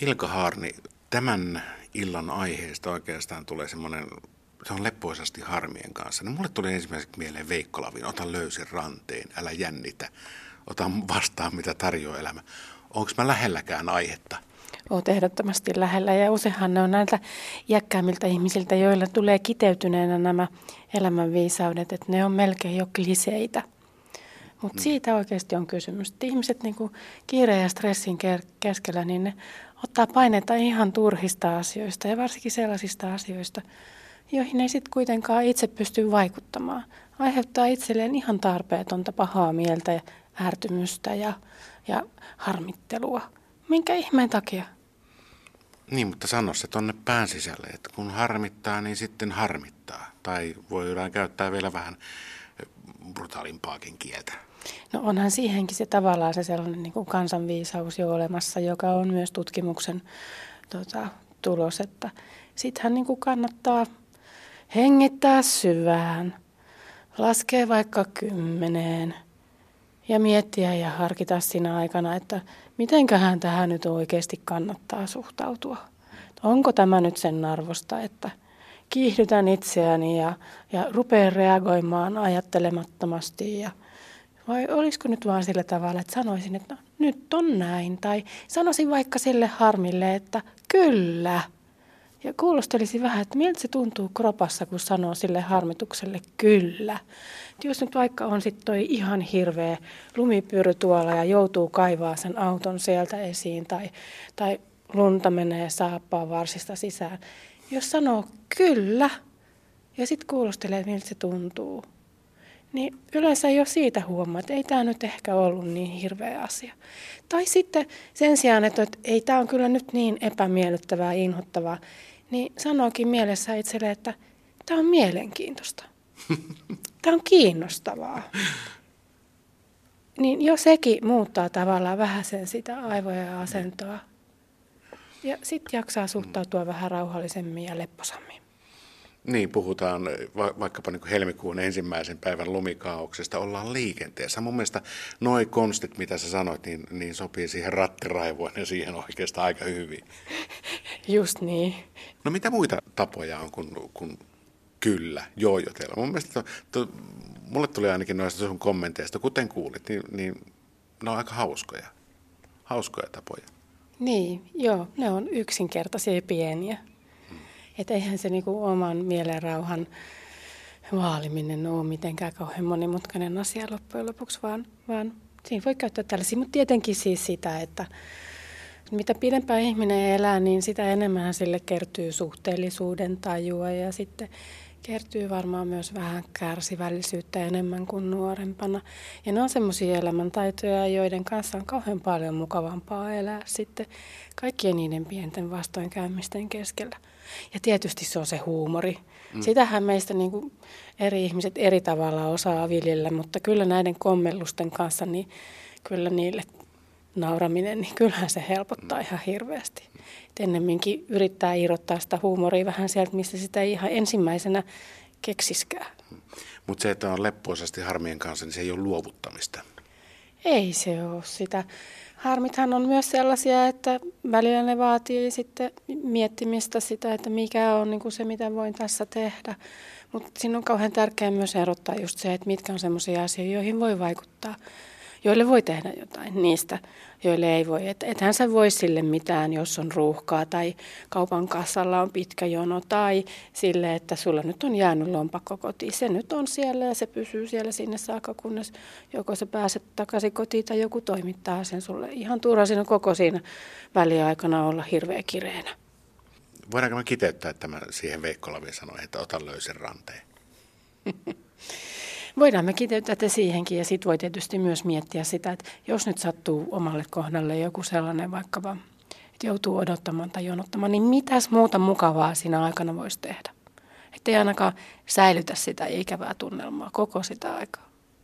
Ilka Haarni, tämän illan aiheesta oikeastaan tulee semmoinen, se on leppoisasti harmien kanssa. No mulle tuli ensimmäiseksi mieleen Veikko Lavin, ota löysin ranteen, älä jännitä, ota vastaan mitä tarjoaa elämä. Onko mä lähelläkään aihetta? Olet ehdottomasti lähellä ja useinhan ne on näiltä iäkkäämmiltä ihmisiltä, joilla tulee kiteytyneenä nämä elämänviisaudet, että ne on melkein jo kliseitä. Mutta mm. siitä oikeasti on kysymys. Että ihmiset niin kuin kiireen ja stressin keskellä, niin ne ottaa paineita ihan turhista asioista ja varsinkin sellaisista asioista, joihin ei sitten kuitenkaan itse pysty vaikuttamaan. Aiheuttaa itselleen ihan tarpeetonta pahaa mieltä ja ärtymystä ja, ja harmittelua. Minkä ihmeen takia? Niin, mutta sano se tuonne pään sisälle, että kun harmittaa, niin sitten harmittaa. Tai voidaan käyttää vielä vähän brutaalimpaakin kieltä. No onhan siihenkin se tavallaan se sellainen niin kuin kansanviisaus jo olemassa, joka on myös tutkimuksen tota, tulos, että sittenhän niin kuin kannattaa hengittää syvään, laskee vaikka kymmeneen ja miettiä ja harkita siinä aikana, että mitenköhän tähän nyt oikeasti kannattaa suhtautua. Onko tämä nyt sen arvosta, että kiihdytän itseäni ja, ja rupean reagoimaan ajattelemattomasti ja – vai olisiko nyt vaan sillä tavalla, että sanoisin, että no, nyt on näin. Tai sanoisin vaikka sille harmille, että kyllä. Ja kuulostelisi vähän, että miltä se tuntuu kropassa, kun sanoo sille harmitukselle kyllä. Et jos nyt vaikka on sitten toi ihan hirveä lumipyry tuolla ja joutuu kaivaa sen auton sieltä esiin tai, tai lunta menee saappaa varsista sisään. Jos sanoo kyllä ja sitten kuulostelee, että miltä se tuntuu, niin yleensä jo siitä huomaa, että ei tämä nyt ehkä ollut niin hirveä asia. Tai sitten sen sijaan, että, että ei tämä on kyllä nyt niin epämiellyttävää, inhottavaa, niin sanookin mielessä itselle, että tämä on mielenkiintoista. Tämä on kiinnostavaa. Niin jo sekin muuttaa tavallaan vähän sen sitä aivoja ja asentoa. Ja sitten jaksaa suhtautua vähän rauhallisemmin ja lepposammin. Niin, puhutaan va- vaikkapa niin helmikuun ensimmäisen päivän lumikaauksesta, ollaan liikenteessä. Mun mielestä noi konstit, mitä sä sanoit, niin, niin sopii siihen rattiraivoon ja siihen oikeastaan aika hyvin. Just niin. No mitä muita tapoja on kuin, kuin kyllä, joojotella? Mun mielestä to, to, mulle tuli ainakin noista sun kommenteista, kuten kuulit, niin, niin ne on aika hauskoja. Hauskoja tapoja. Niin, joo, ne on yksinkertaisia ja pieniä. Että eihän se niinku oman mielenrauhan vaaliminen ole mitenkään kauhean monimutkainen asia loppujen lopuksi, vaan, vaan siinä voi käyttää tällaisia. Mutta tietenkin siis sitä, että mitä pidempään ihminen elää, niin sitä enemmän sille kertyy suhteellisuuden tajua ja sitten kertyy varmaan myös vähän kärsivällisyyttä enemmän kuin nuorempana. Ja ne on semmoisia elämäntaitoja, joiden kanssa on kauhean paljon mukavampaa elää sitten kaikkien niiden pienten vastoinkäymisten keskellä. Ja tietysti se on se huumori. Mm. Sitähän meistä niin kuin eri ihmiset eri tavalla osaa viljellä, mutta kyllä näiden kommellusten kanssa, niin kyllä niille nauraminen, niin kyllähän se helpottaa ihan hirveästi. Et ennemminkin yrittää irrottaa sitä huumoria vähän sieltä, mistä sitä ei ihan ensimmäisenä keksiskään. Mutta se, että on leppoisasti harmien kanssa, niin se ei ole luovuttamista. Ei se ole sitä. Harmithan on myös sellaisia, että välillä ne vaatii sitten miettimistä sitä, että mikä on niin kuin se, mitä voin tässä tehdä. Mutta siinä on kauhean tärkeää myös erottaa just se, että mitkä on sellaisia asioita, joihin voi vaikuttaa joille voi tehdä jotain niistä, joille ei voi. Et, ethän sä voi sille mitään, jos on ruuhkaa tai kaupan kassalla on pitkä jono tai sille, että sulla nyt on jäänyt lompakko kotiin. Se nyt on siellä ja se pysyy siellä sinne saakka, kunnes joko sä pääset takaisin kotiin tai joku toimittaa sen sulle. Ihan turha siinä koko siinä väliaikana olla hirveä kireenä. Voidaanko me kiteyttää tämä siihen Veikko Lavin sanoi, että ota löysen ranteen? Voidaan me kiteyttää siihenkin ja sitten voi tietysti myös miettiä sitä, että jos nyt sattuu omalle kohdalle joku sellainen vaikkapa, että joutuu odottamaan tai jonottamaan, niin mitäs muuta mukavaa siinä aikana voisi tehdä? Että ei ainakaan säilytä sitä ikävää tunnelmaa koko sitä aikaa.